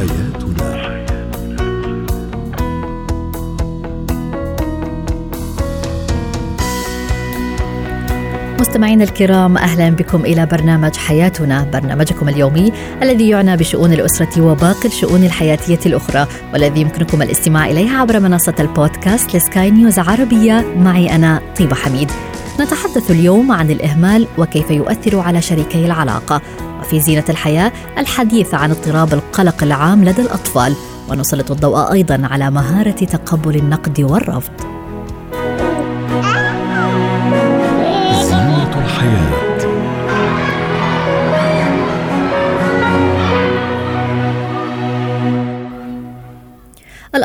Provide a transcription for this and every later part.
حياتنا مستمعينا الكرام أهلا بكم إلى برنامج حياتنا، برنامجكم اليومي الذي يعنى بشؤون الأسرة وباقي الشؤون الحياتية الأخرى، والذي يمكنكم الاستماع اليه عبر منصة البودكاست لسكاي نيوز عربية معي أنا طيبة حميد. نتحدث اليوم عن الإهمال وكيف يؤثر على شريكي العلاقة، وفي زينة الحياة الحديث عن اضطراب القلق العام لدى الأطفال، ونسلط الضوء أيضا على مهارة تقبل النقد والرفض.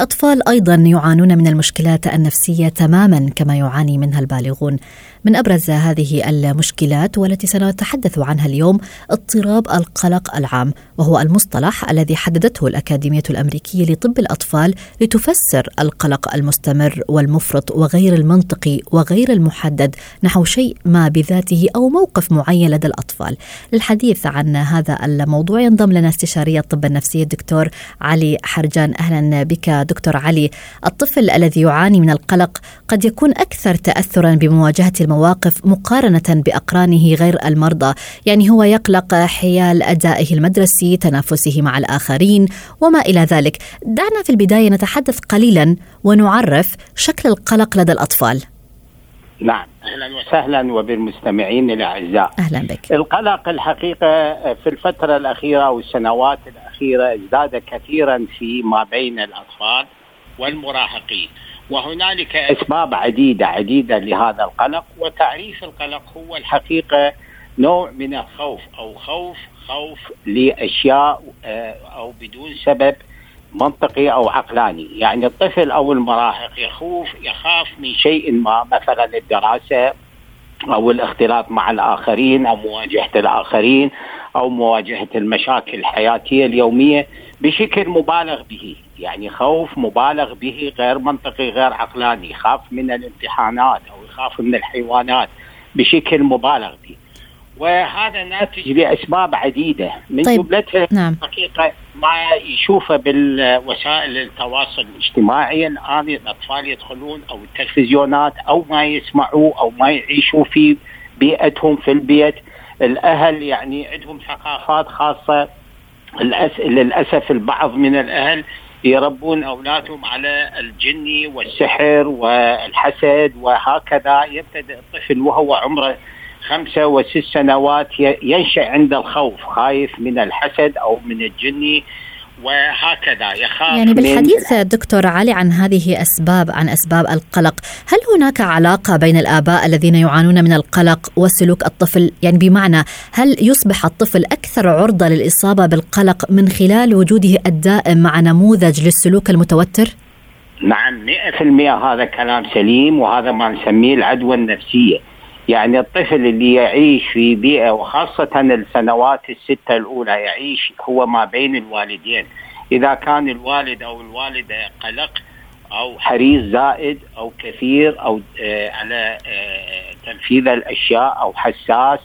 الأطفال أيضا يعانون من المشكلات النفسية تماما كما يعاني منها البالغون. من أبرز هذه المشكلات والتي سنتحدث عنها اليوم اضطراب القلق العام وهو المصطلح الذي حددته الأكاديمية الأمريكية لطب الأطفال لتفسر القلق المستمر والمفرط وغير المنطقي وغير المحدد نحو شيء ما بذاته أو موقف معين لدى الأطفال. للحديث عن هذا الموضوع ينضم لنا استشاري الطب النفسي الدكتور علي حرجان. أهلا بك دكتور. علي. الطفل الذي يعاني من القلق قد يكون أكثر تاثرا بمواجهة المواقف المواقف مقارنة بأقرانه غير المرضى يعني هو يقلق حيال أدائه المدرسي تنافسه مع الآخرين وما إلى ذلك دعنا في البداية نتحدث قليلا ونعرف شكل القلق لدى الأطفال نعم. أهلا وسهلا وبالمستمعين الأعزاء. أهلا بك. القلق الحقيقة في الفترة الأخيرة والسنوات الأخيرة ازداد كثيرا في ما بين الأطفال والمراهقين. وهنالك أسباب عديدة عديدة لهذا القلق وتعريف القلق هو الحقيقة نوع من الخوف أو خوف خوف لأشياء آه، أو بدون سبب منطقي أو عقلاني، يعني الطفل أو المراهق يخوف يخاف من شيء ما مثلا الدراسة أو الاختلاط مع الآخرين أو مواجهة الآخرين أو مواجهة المشاكل الحياتية اليومية بشكل مبالغ به. يعني خوف مبالغ به غير منطقي غير عقلاني. يخاف من الامتحانات أو يخاف من الحيوانات بشكل مبالغ به. وهذا ناتج لاسباب عديده من طيب. جملتها نعم. حقيقة ما يشوفه بالوسائل التواصل الاجتماعي الآن الأطفال يدخلون أو التلفزيونات أو ما يسمعوا أو ما يعيشوا في بيئتهم في البيت الأهل يعني عندهم ثقافات خاصة للأسف البعض من الأهل يربون أولادهم على الجني والسحر والحسد وهكذا يبتدئ الطفل وهو عمره خمسة وست سنوات ينشأ عند الخوف خايف من الحسد أو من الجني وهكذا يخاف يعني بالحديث دكتور علي عن هذه أسباب عن أسباب القلق، هل هناك علاقة بين الآباء الذين يعانون من القلق وسلوك الطفل؟ يعني بمعنى هل يصبح الطفل أكثر عرضة للإصابة بالقلق من خلال وجوده الدائم مع نموذج للسلوك المتوتر؟ نعم 100% هذا كلام سليم وهذا ما نسميه العدوى النفسية. يعني الطفل اللي يعيش في بيئة وخاصة السنوات الستة الأولى يعيش هو ما بين الوالدين. إذا كان الوالد أو الوالدة قلق أو حريص زائد أو كثير أو آه على آه تنفيذ الأشياء أو حساس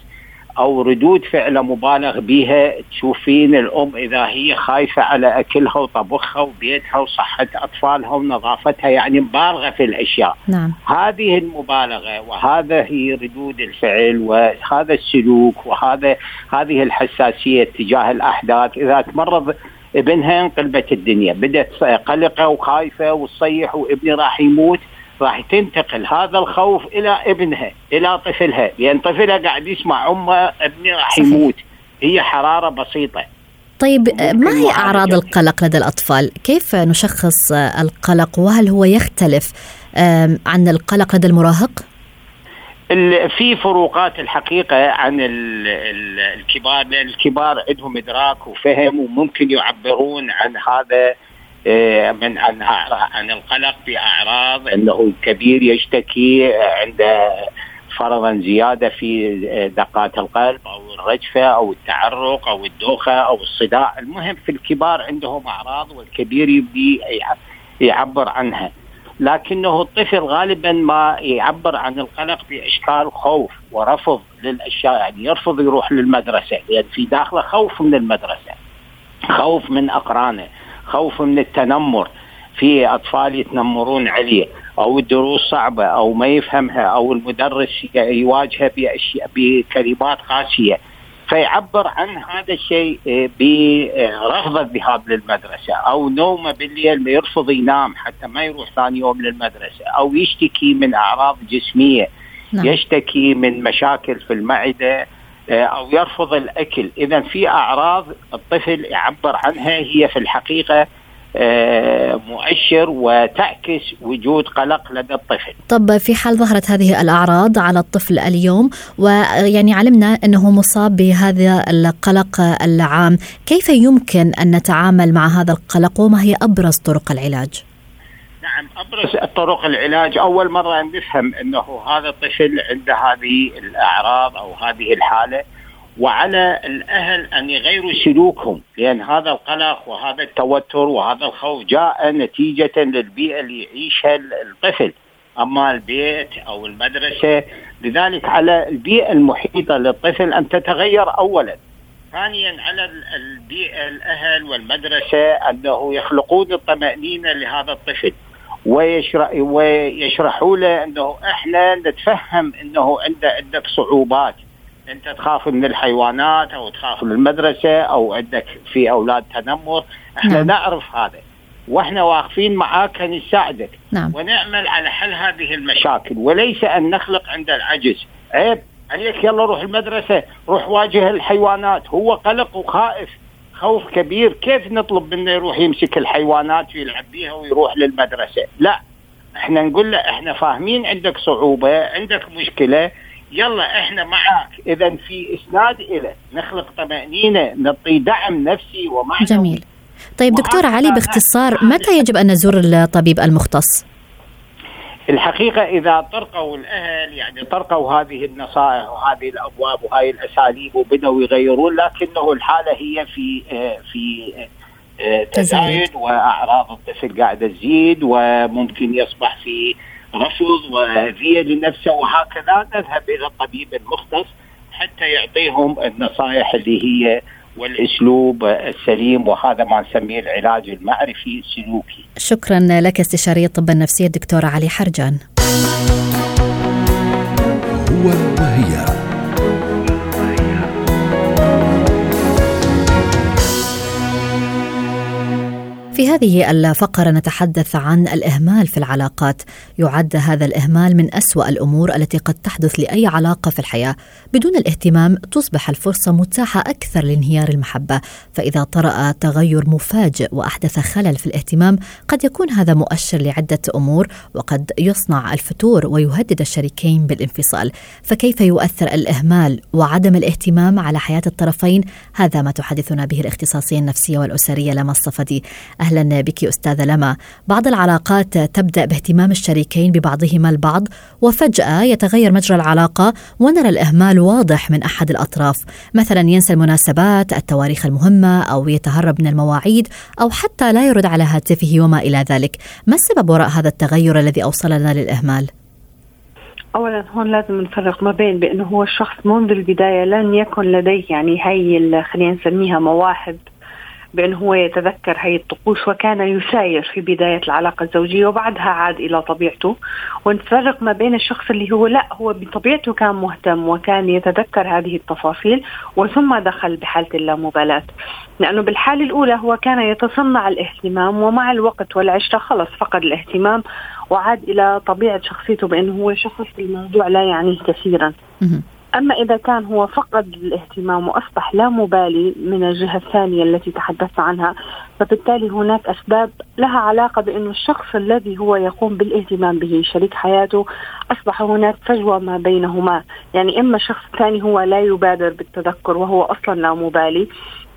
أو ردود فعل مبالغ بها تشوفين الأم إذا هي خايفة على أكلها وطبخها وبيتها وصحة أطفالها ونظافتها يعني مبالغة في الأشياء نعم. هذه المبالغة وهذا هي ردود الفعل وهذا السلوك وهذا هذه الحساسية تجاه الأحداث إذا تمرض ابنها انقلبت الدنيا بدت قلقة وخايفة وتصيح وابني راح يموت راح تنتقل هذا الخوف إلى ابنها إلى طفلها لأن طفلها قاعد يسمع امه ابني راح يموت. هي حرارة بسيطة. طيب ما هي أعراض القلق لدى الأطفال؟ كيف نشخص القلق؟ وهل هو يختلف عن القلق لدى المراهق؟ في فروقات الحقيقة عن الكبار لأن الكبار عندهم إدراك وفهم وممكن يعبرون عن هذا. من عن عن القلق بأعراض إنه الكبير يشتكي عند فرضا زيادة في دقات القلب أو الرجفة أو التعرق أو الدوخة أو الصداع، المهم في الكبار عندهم أعراض والكبير يبدي يعبر عنها. لكنه الطفل غالبا ما يعبر عن القلق بأشكال خوف ورفض للأشياء يعني يرفض يروح للمدرسة لأن يعني في داخله خوف من المدرسة. خوف من أقرانه خوف من التنمر في أطفال يتنمرون عليه أو الدروس صعبة أو ما يفهمها أو المدرس يواجهه بأشياء بكلمات قاسية فيعبر عن هذا الشيء آه، برفض الذهاب للمدرسة أو نومه بالليل يرفض ينام حتى ما يروح ثاني يوم للمدرسة أو يشتكي من أعراض جسمية نعم. يشتكي من مشاكل في المعدة أو يرفض الأكل إذا في أعراض الطفل يعبر عنها هي في الحقيقة آه، مؤشر وتعكس وجود قلق لدى الطفل. طب في حال ظهرت هذه الأعراض على الطفل اليوم ويعني علمنا أنه مصاب بهذا القلق العام، كيف يمكن أن نتعامل مع هذا القلق وما هي أبرز طرق العلاج؟ نعم أبرز طرق العلاج أول مرة نفهم إنه هذا الطفل عنده هذه الأعراض أو هذه الحالة وعلى الأهل أن يغيروا سلوكهم لأن هذا القلق وهذا التوتر وهذا الخوف جاء نتيجة للبيئة اللي يعيشها الطفل أما البيت أو المدرسة. لذلك على البيئة المحيطة للطفل أن تتغير اولا. ثانيا على البيئة الأهل والمدرسة أنه يخلقون الطمأنينة لهذا الطفل. ويشرح ويشرحوا له إنه إحنا نتفهم إنه عنده عندك صعوبات. أنت تخاف من الحيوانات أو تخاف من المدرسة أو عندك في أولاد تنمر. إحنا نعم. نعرف هذا. وإحنا واقفين معاك نساعدك. نعم. ونعمل على حل هذه المشاكل. وليس أن نخلق عند العجز. عيب. عليك يلا روح المدرسة. روح واجه الحيوانات. هو قلق وخائف. خوف كبير. كيف نطلب منه يروح يمسك الحيوانات ويلعب بيها ويروح للمدرسة؟ لا. إحنا نقول له إحنا فاهمين عندك صعوبة عندك مشكلة. يلا إحنا معك إذا في إسناد إلى. نخلق طمأنينة نعطي دعم نفسي ومعنوي. جميل. طيب دكتور علي باختصار متى يجب أن نزور الطبيب المختص؟ الحقيقة إذا طرقوا الأهل يعني طرقوا هذه النصائح وهذه الأبواب وهذه الأساليب وبدأوا يغيرون لكنه الحالة هي في آه، في آه، تزايد وأعراض الطفل قاعدة تزيد وممكن يصبح في رفض وأذية لنفسه وهكذا نذهب إلى الطبيب المختص حتى يعطيهم النصائح اللي هي والأسلوب السليم وهذا ما نسميه العلاج المعرفي السلوكي. شكرا لك استشاري الطب النفسي الدكتور علي حرجان. هو وهي في هذه الفقرة نتحدث عن الإهمال في العلاقات. يعد هذا الإهمال من أسوأ الأمور التي قد تحدث لأي علاقة في الحياة. بدون الاهتمام تصبح الفرصة متاحة أكثر لانهيار المحبة. فإذا طرأ تغير مفاجئ وأحدث خلل في الاهتمام قد يكون هذا مؤشر لعدة أمور وقد يصنع الفتور ويهدد الشريكين بالانفصال. فكيف يؤثر الإهمال وعدم الاهتمام على حياة الطرفين؟ هذا ما تحدثنا به الاختصاصية النفسية والأسرية لما الصفدي. أهلا بك أستاذة لما. بعض العلاقات تبدأ باهتمام الشريكين ببعضهما البعض وفجأة يتغير مجرى العلاقة ونرى الإهمال واضح من أحد الأطراف. مثلا ينسى المناسبات التواريخ المهمة أو يتهرب من المواعيد أو حتى لا يرد على هاتفه وما إلى ذلك. ما السبب وراء هذا التغير الذي أوصلنا للإهمال؟ اولا هون لازم نفرق ما بين بأنه هو الشخص منذ البداية لن يكن لديه يعني هي خلينا نسميها مواهب بأنه هو يتذكر هي الطقوس وكان يساير في بداية العلاقة الزوجية وبعدها عاد إلى طبيعته. ونفرق ما بين الشخص اللي هو لا هو بطبيعته كان مهتم وكان يتذكر هذه التفاصيل وثم دخل بحالة اللامبالاة. لأنه بالحالة الأولى هو كان يتصنع الاهتمام ومع الوقت والعشرة خلص فقد الاهتمام وعاد إلى طبيعة شخصيته بأنه هو شخص الموضوع لا يعنيه كثيرا. أما إذا كان هو فقد الاهتمام وأصبح لا مبالي من الجهة الثانية التي تحدثت عنها فبالتالي هناك أسباب لها علاقة بأن الشخص الذي هو يقوم بالاهتمام به شريك حياته أصبح هناك فجوة ما بينهما. يعني إما شخص ثاني هو لا يبادر بالتذكر وهو أصلا لا مبالي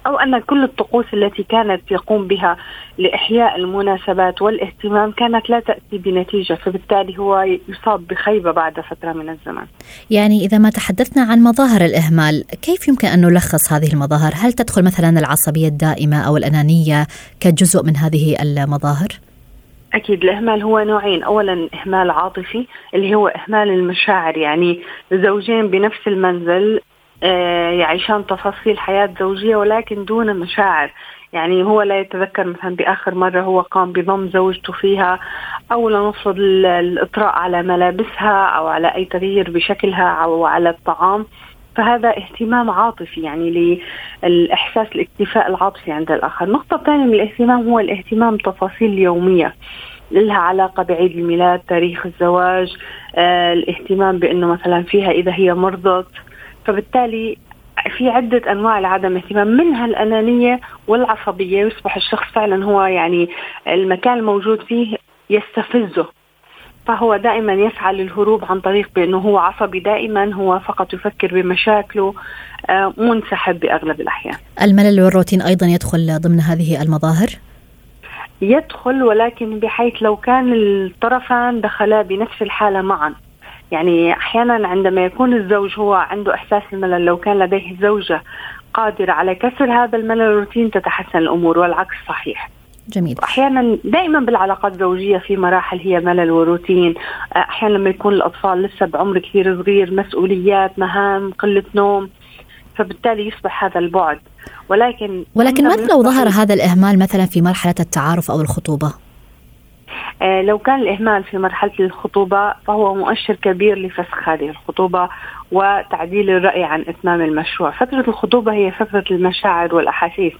أو أن كل الطقوس التي كانت يقوم بها لإحياء المناسبات والاهتمام كانت لا تأتي بنتيجة فبالتالي هو يصاب بخيبة بعد فترة من الزمن يعني إذا ما تحدثنا عن مظاهر الإهمال كيف يمكن أن نلخص هذه المظاهر؟ هل تدخل مثلا العصبية الدائمة أو الأنانية كجزء من هذه المظاهر؟ أكيد الإهمال هو نوعين أولا إهمال عاطفي اللي هو إهمال المشاعر يعني زوجين بنفس المنزل يعيشان تفاصيل حياة زوجية ولكن دون مشاعر. يعني هو لا يتذكر مثلا بآخر مرة هو قام بضم زوجته فيها أو لنفرض الإطراء على ملابسها أو على أي تغيير بشكلها أو على الطعام. فهذا اهتمام عاطفي يعني للإحساس الاكتفاء العاطفي عند الآخر. النقطة الثانية من الاهتمام هو الاهتمام بتفاصيل يومية. لها علاقة بعيد الميلاد تاريخ الزواج آه، الاهتمام بأنه مثلا فيها إذا هي مرضت فبالتالي في عدة أنواع لعدم اهتمام منها الأنانية والعصبية يصبح الشخص فعلا هو يعني المكان الموجود فيه يستفزه فهو دائما يسعى للهروب عن طريق بأنه هو عصبي دائما هو فقط يفكر بمشاكله آه، منسحب بأغلب الأحيان. الملل والروتين أيضا يدخل ضمن هذه المظاهر؟ يدخل ولكن بحيث لو كان الطرفان دخلا بنفس الحالة معا يعني أحيانا عندما يكون الزوج هو عنده إحساس الملل لو كان لديه زوجة قادرة على كسر هذا الملل الروتين تتحسن الأمور والعكس صحيح. جميل. أحيانا دائما بالعلاقات الزوجية في مراحل هي ملل وروتين. أحيانا لما يكون الأطفال لسه بعمر كثير صغير مسؤوليات مهام قلة نوم فبالتالي يصبح هذا البعد. ولكن ولكن ماذا لو ظهر هذا الإهمال مثلا في مرحلة التعارف أو الخطوبة؟ لو كان الإهمال في مرحلة الخطوبة فهو مؤشر كبير لفسخ هذه الخطوبة وتعديل الرأي عن إتمام المشروع. فترة الخطوبة هي فترة المشاعر والأحاسيس.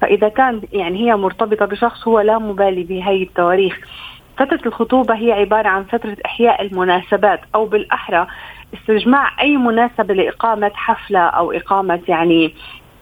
فإذا كان يعني هي مرتبطة بشخص هو لا مبالي بهي التواريخ. فترة الخطوبة هي عبارة عن فترة إحياء المناسبات أو بالأحرى استجماع أي مناسبة لإقامة حفلة أو إقامة يعني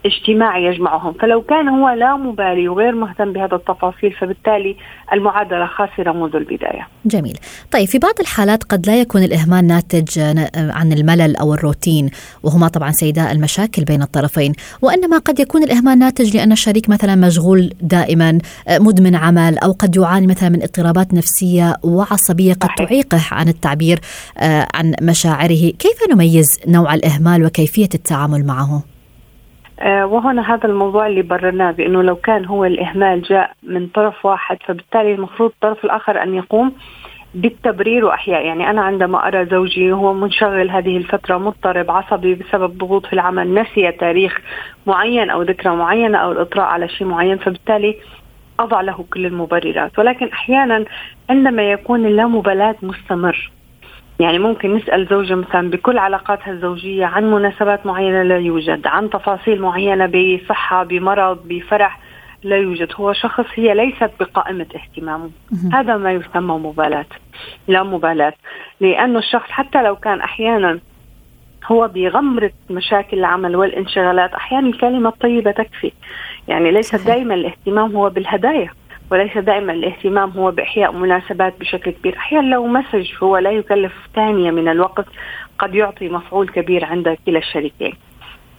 اجتماعي يجمعهم. فلو كان هو لا مبالي وغير مهتم بهذا التفاصيل فبالتالي المعادلة خاسرة منذ البداية. جميل. طيب في بعض الحالات قد لا يكون الإهمال ناتج عن الملل أو الروتين وهما طبعا سيداء المشاكل بين الطرفين. وإنما قد يكون الإهمال ناتج لأن الشريك مثلا مشغول دائما مدمن عمل أو قد يعاني مثلا من اضطرابات نفسية وعصبية قد تعيقه عن التعبير آه، عن مشاعره. كيف نميز نوع الإهمال وكيفية التعامل معه؟ آه، وهنا هذا الموضوع اللي بررناه بأنه لو كان هو الإهمال جاء من طرف واحد فبالتالي المفروض الطرف الآخر أن يقوم بالتبرير وأحياء. يعني أنا عندما أرى زوجي هو منشغل هذه الفترة مضطرب عصبي بسبب ضغوط في العمل نسي تاريخ معين أو ذكرى معينة أو الإطراء على شيء معين فبالتالي أضع له كل المبررات. ولكن أحيانا عندما يكون اللامبالاة مستمر يعني ممكن نسأل زوجة مثلا بكل علاقاتها الزوجية عن مناسبات معينة لا يوجد عن تفاصيل معينة بصحة بمرض بفرح لا يوجد. هو شخص هي ليست بقائمة اهتمامه. هذا ما يسمى مبالاة. لا مبالاة. لأنه الشخص حتى لو كان أحيانا هو بغمرة مشاكل العمل والانشغالات أحيانا الكلمة الطيبة تكفي. يعني ليس دائما الاهتمام هو بالهدايا. وليس دائما الاهتمام هو بإحياء مناسبات بشكل كبير. أحيانا لو مسج هو لا يكلف ثانية من الوقت قد يعطي مفعول كبير عند كلا الشريكين.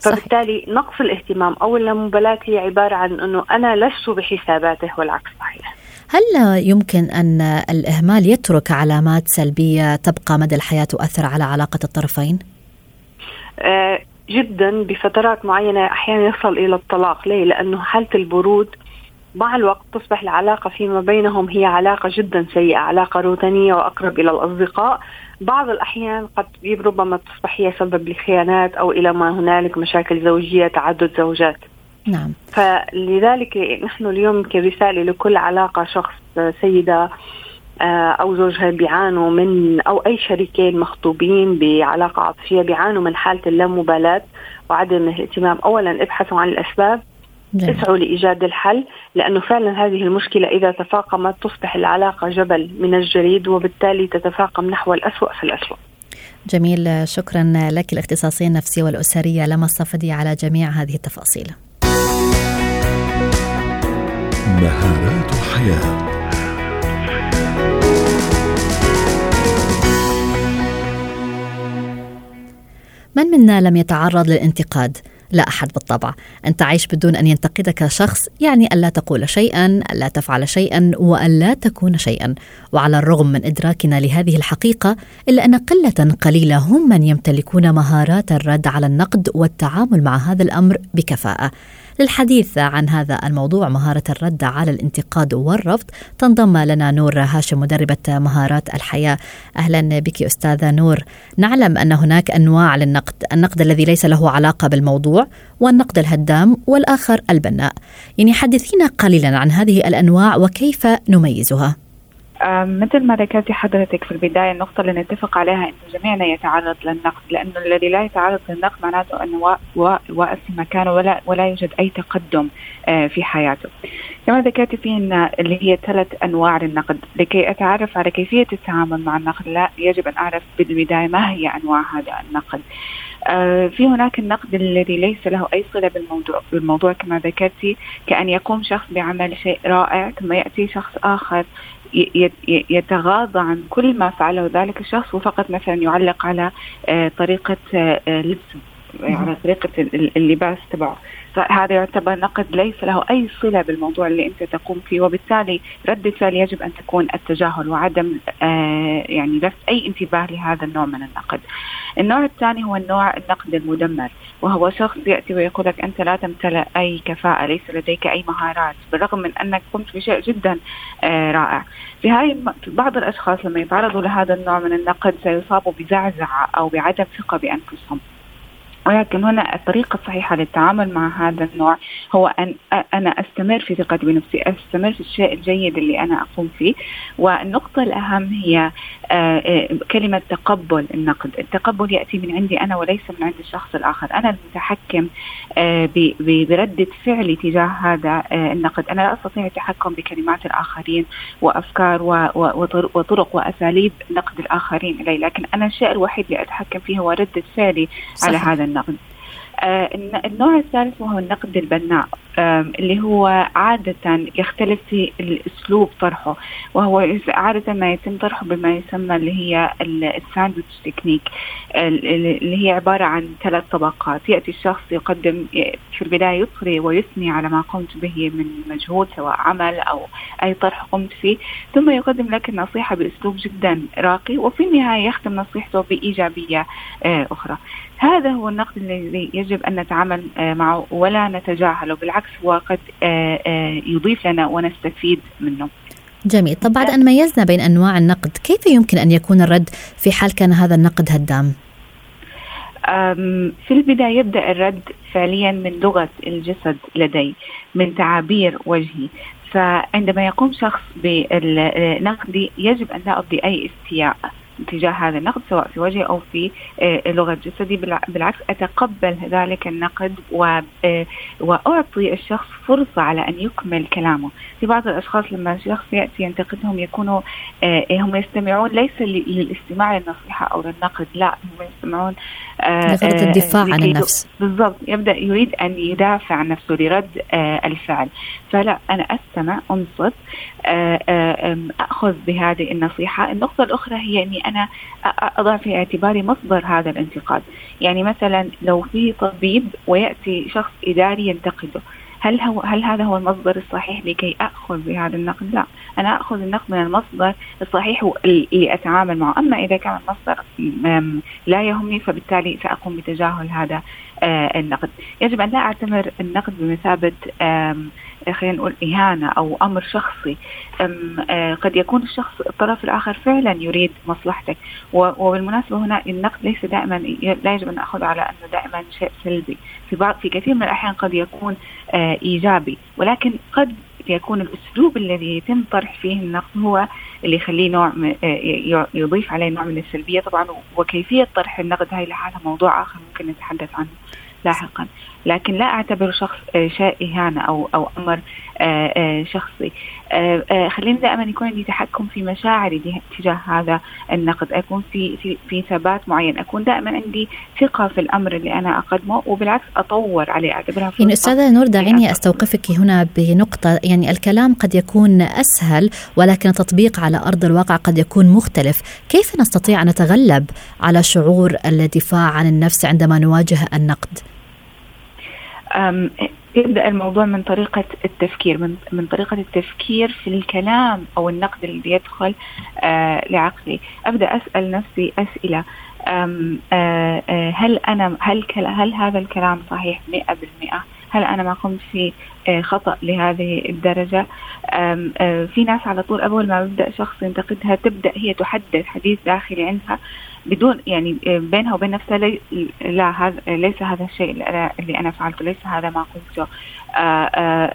فبالتالي نقص الاهتمام أو اللامبالاة هي عبارة عن أنه أنا لست بحساباته والعكس صحيح. هل يمكن أن الإهمال يترك علامات سلبية تبقى مدى الحياة تؤثر على علاقة الطرفين؟ آه جدا بفترات معينة أحيانا يصل إلى الطلاق. ليه؟ لأنه حالة البرود مع الوقت تصبح العلاقة فيما بينهم هي علاقة جدا سيئة علاقة روتينية وأقرب إلى الأصدقاء. بعض الأحيان قد ربما تصبح هي سبب لخيانات أو إلى ما هنالك مشاكل زوجية تعدد زوجات. نعم. فلذلك نحن اليوم كرسالة لكل علاقة شخص سيدة آه، أو زوجها بيعانوا من أو أي شريكين مخطوبين بعلاقة عاطفية بيعانوا من حالة اللامبالاة وعدم الاهتمام. أولا ابحثوا عن الأسباب. جميل. اسعوا لإيجاد الحل لأنه فعلا هذه المشكلة إذا تفاقمت تصبح العلاقة جبل من الجليد وبالتالي تتفاقم نحو الاسوء في الاسوء. جميل شكرا لك الاختصاصية النفسية والأسرية لما الصفدي على جميع هذه التفاصيل. مهارات حياه من منا لم يتعرض للانتقاد؟ لا أحد بالطبع. أن تعيش بدون أن ينتقدك شخص يعني ألا تقول شيئا ألا تفعل شيئا وألا تكون شيئا. وعلى الرغم من إدراكنا لهذه الحقيقة إلا أن قلة قليلة هم من يمتلكون مهارات الرد على النقد والتعامل مع هذا الأمر بكفاءة. للحديث عن هذا الموضوع مهارة الرد على الانتقاد والرفض. تنضم لنا نور هاشم مدربة مهارات الحياة. أهلا بك أستاذة نور. نعلم أن هناك أنواع للنقد النقد الذي ليس له علاقة بالموضوع والنقد الهدام والآخر البناء. يعني حدثينا قليلا عن هذه الأنواع وكيف نميزها؟ مثل ما ذكرتي حضرتك في البداية النقطة اللي نتفق عليها انه جميعنا يتعرض للنقد لأنه الذي لا يتعرض للنقد معناته انه واقف في مكانه ولا ولا يوجد أي تقدم آه، في حياته. كما ذكرتي في إن اللي هي ثلاث أنواع للنقد، لكي أتعرف على كيفية التعامل مع النقد لا يجب أن أعرف بالبداية ما هي أنواع هذا النقد. آه في هناك النقد الذي ليس له أي صلة بالموضوع بالموضوع كما ذكرتي كأن يقوم شخص بعمل شيء رائع ثم يأتي شخص آخر يتغاضى عن كل ما فعله ذلك الشخص وفقط مثلا يعلق على آه، طريقة آه، لبسه على طريقة اللباس تبعه. فهذا يعتبر نقد ليس له أي صلة بالموضوع اللي أنت تقوم فيه وبالتالي ردة فعل يجب أن تكون التجاهل وعدم آه يعني لفت أي انتباه لهذا النوع من النقد. النوع الثاني هو النوع النقد المدمر وهو شخص يأتي ويقول لك أنت لا تمتلئ أي كفاءة ليس لديك أي مهارات بالرغم من أنك قمت بشيء جدا آه رائع. في هاي بعض الأشخاص لما يتعرضوا لهذا النوع من النقد سيصابوا بزعزعة أو بعدم ثقة بأنفسهم. ولكن هنا الطريقة الصحيحة للتعامل مع هذا النوع هو أن أنا أستمر في ثقتي بنفسي أستمر في الشيء الجيد اللي أنا أقوم فيه. والنقطة الأهم هي آه، آه، كلمة تقبل النقد. التقبل يأتي من عندي أنا وليس من عند الشخص الآخر. أنا المتحكم آه، بردة فعلي تجاه هذا النقد. أنا لا أستطيع التحكم بكلمات الآخرين وأفكار وطرق وأساليب نقد الآخرين إلي. لكن أنا الشيء الوحيد اللي أتحكم فيه هو ردة فعلي صحيح. على هذا النقد. آه النوع الثالث وهو النقد البناء. اللي هو عادة يختلف في الأسلوب طرحه وهو عادة ما يتم طرحه بما يسمى اللي هي ال sandwich technique اللي هي عبارة عن ثلاث طبقات. يأتي الشخص يقدم في البداية يثري ويثني على ما قمت به من مجهود سواء عمل أو أي طرح قمت فيه ثم يقدم لك النصيحة بأسلوب جدا راقي وفي النهاية يختم نصيحته بإيجابية آه، أخرى. هذا هو النقد الذي يجب أن نتعامل آه، معه ولا نتجاهله بالعكس هو قد آه، يضيف لنا ونستفيد منه. جميل. طب بعد أن ميزنا بين أنواع النقد كيف يمكن أن يكون الرد في حال كان هذا النقد هدام؟ في البداية يبدأ الرد فعليا من لغة الجسد لدي من تعابير وجهي. فعندما يقوم شخص بالنقد يجب أن لا أبدي أي استياء. تجاه هذا النقد سواء في وجهي أو في آه، لغه جسدي بالعكس أتقبل ذلك النقد آه، وأعطي الشخص فرصة على أن يكمل كلامه. في بعض الأشخاص لما شخص يأتي ينتقدهم يكونوا آه، هم يستمعون ليس للاستماع للنصيحة أو للنقد لا هم يستمعون لغرض الدفاع عن النفس. بالضبط يبدأ يريد أن يدافع عن نفسه لرد الفعل. فلا أنا أستمع أنصت أخذ بهذه النصيحة. النقطة الأخرى هي إني أنا أضع في اعتباري مصدر هذا الانتقاد. يعني مثلا لو في طبيب ويأتي شخص إداري ينتقده هل هو هل هذا هو المصدر الصحيح لكي أخذ بهذا النقد؟ لا، أنا أخذ النقد من المصدر الصحيح اللي اتعامل معه، أما إذا كان المصدر لا يهمني فبالتالي سأقوم بتجاهل هذا آه، النقد، يجب أن لا اعتبر النقد بمثابة خلينا نقول إهانة أو أمر شخصي. أم آه قد يكون الشخص الطرف الآخر فعلا يريد مصلحتك. وبالمناسبة هنا النقد ليس دائما لا يجب أن نأخذ على أنه دائما شيء سلبي. في بعض في كثير من الأحيان قد يكون آه إيجابي. ولكن قد يكون الأسلوب الذي يتم طرح فيه النقد هو اللي يخليه نوع آه، يضيف عليه نوع من السلبية. طبعا وكيفية طرح النقد هاي لحالها موضوع آخر ممكن نتحدث عنه لاحقا. لكن لا اعتبره شخص آه، شيء اهانه أو أو أمر آه، آه، شخصي. خليني دائما يكون عندي تحكم في مشاعري تجاه هذا النقد. أكون في في في ثبات معين. أكون دائما عندي ثقة في الأمر اللي أنا أقدمه وبالعكس أطور عليه أعتبرها يعني أستاذة نور دعيني أستوقفك هنا بنقطة. يعني الكلام قد يكون أسهل ولكن التطبيق على أرض الواقع قد يكون مختلف. كيف نستطيع أن نتغلب على شعور الدفاع عن النفس عندما نواجه النقد؟ يبدأ الموضوع من طريقة التفكير من من طريقة التفكير في الكلام أو النقد اللي بيدخل آه لعقلي. أبدأ أسأل نفسي أسئلة. آه آه هل أنا هل هل هذا الكلام صحيح 100% هل أنا ما قمت في خطأ لهذه الدرجة؟ في ناس على طول أول ما بيبدا شخص ينتقدها تبدأ هي تحدث حديث داخلي عندها بدون يعني بينها وبين نفسها لي لا هذا ليس هذا الشيء اللي أنا فعلته ليس هذا ما قلته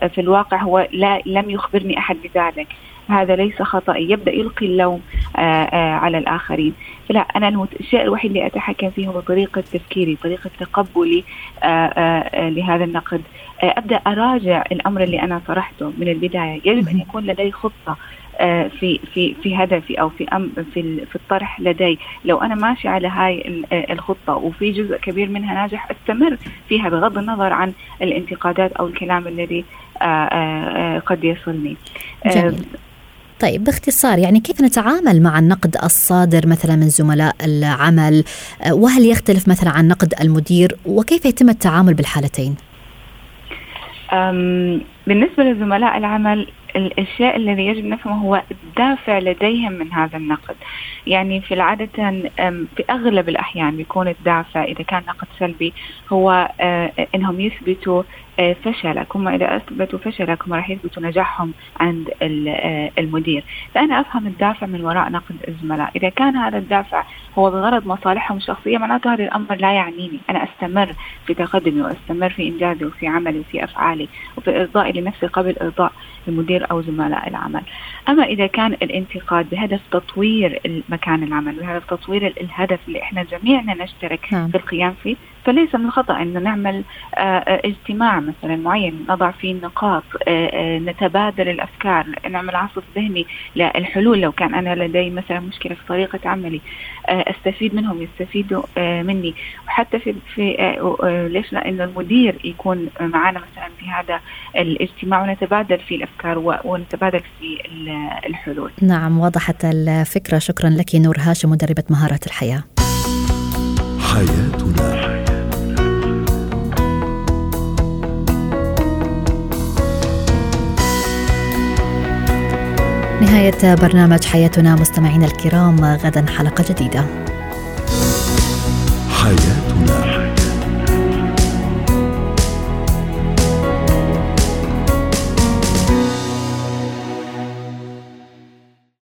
في الواقع هو لا لم يخبرني أحد بذلك. هذا ليس خطأ يبدأ يلقي اللوم على الآخرين. فلا أنا الشيء الوحيد اللي أتحكم فيه هو طريقة تفكيري طريقة تقبلي لهذا النقد. أبدأ أراجع الأمر اللي أنا طرحته من البداية. يجب أن يكون لدي خطة في في في هدفي أو في أم في في الطرح لدي. لو أنا ماشي على هاي الخطة وفي جزء كبير منها ناجح أستمر فيها بغض النظر عن الانتقادات أو الكلام الذي قد يصلني. جميل. طيب باختصار يعني كيف نتعامل مع النقد الصادر مثلا من زملاء العمل؟ وهل يختلف مثلا عن نقد المدير؟ وكيف يتم التعامل بالحالتين؟ بالنسبة لزملاء العمل الشيء الذي يجب نفهمه هو الدافع لديهم من هذا النقد. يعني في العادة في أغلب الأحيان بيكون الدافع إذا كان نقد سلبي هو آه، إنهم يثبتوا آه، فشلك هم إذا أثبتوا فشلك هم راح يثبتوا نجاحهم عند آه، المدير. فأنا أفهم الدافع من وراء نقد الزملاء. إذا كان هذا الدافع هو بغرض مصالحهم الشخصية معناته هذا الأمر لا يعنيني. أنا أستمر في تقدمي وأستمر في إنجازي وفي عملي وفي أفعالي وفي إرضائي لنفسي قبل إرضاء المدير أو زملاء العمل. أما إذا كان الانتقاد بهدف تطوير مكان العمل بهدف تطوير الهدف اللي إحنا جميعنا نشترك نعم. في القيام فيه فليس من الخطأ أن نعمل آه، آه، اجتماع مثلا معين نضع فيه النقاط آه، نتبادل الأفكار نعمل عصف ذهني للحلول. لو كان أنا لدي مثلا مشكلة في طريقة عملي أستفيد منهم يستفيدوا مني. وحتى في, في ليش لأن المدير يكون معنا مثلا في هذا الاجتماع ونتبادل في الأفكار ونتبادل في الحلول. نعم وضحت الفكرة. شكرا لك نور هاشم مدربة مهارات الحياة. حياتنا نهاية برنامج حياتنا مستمعينا الكرام غدا حلقة جديدة. حياتنا.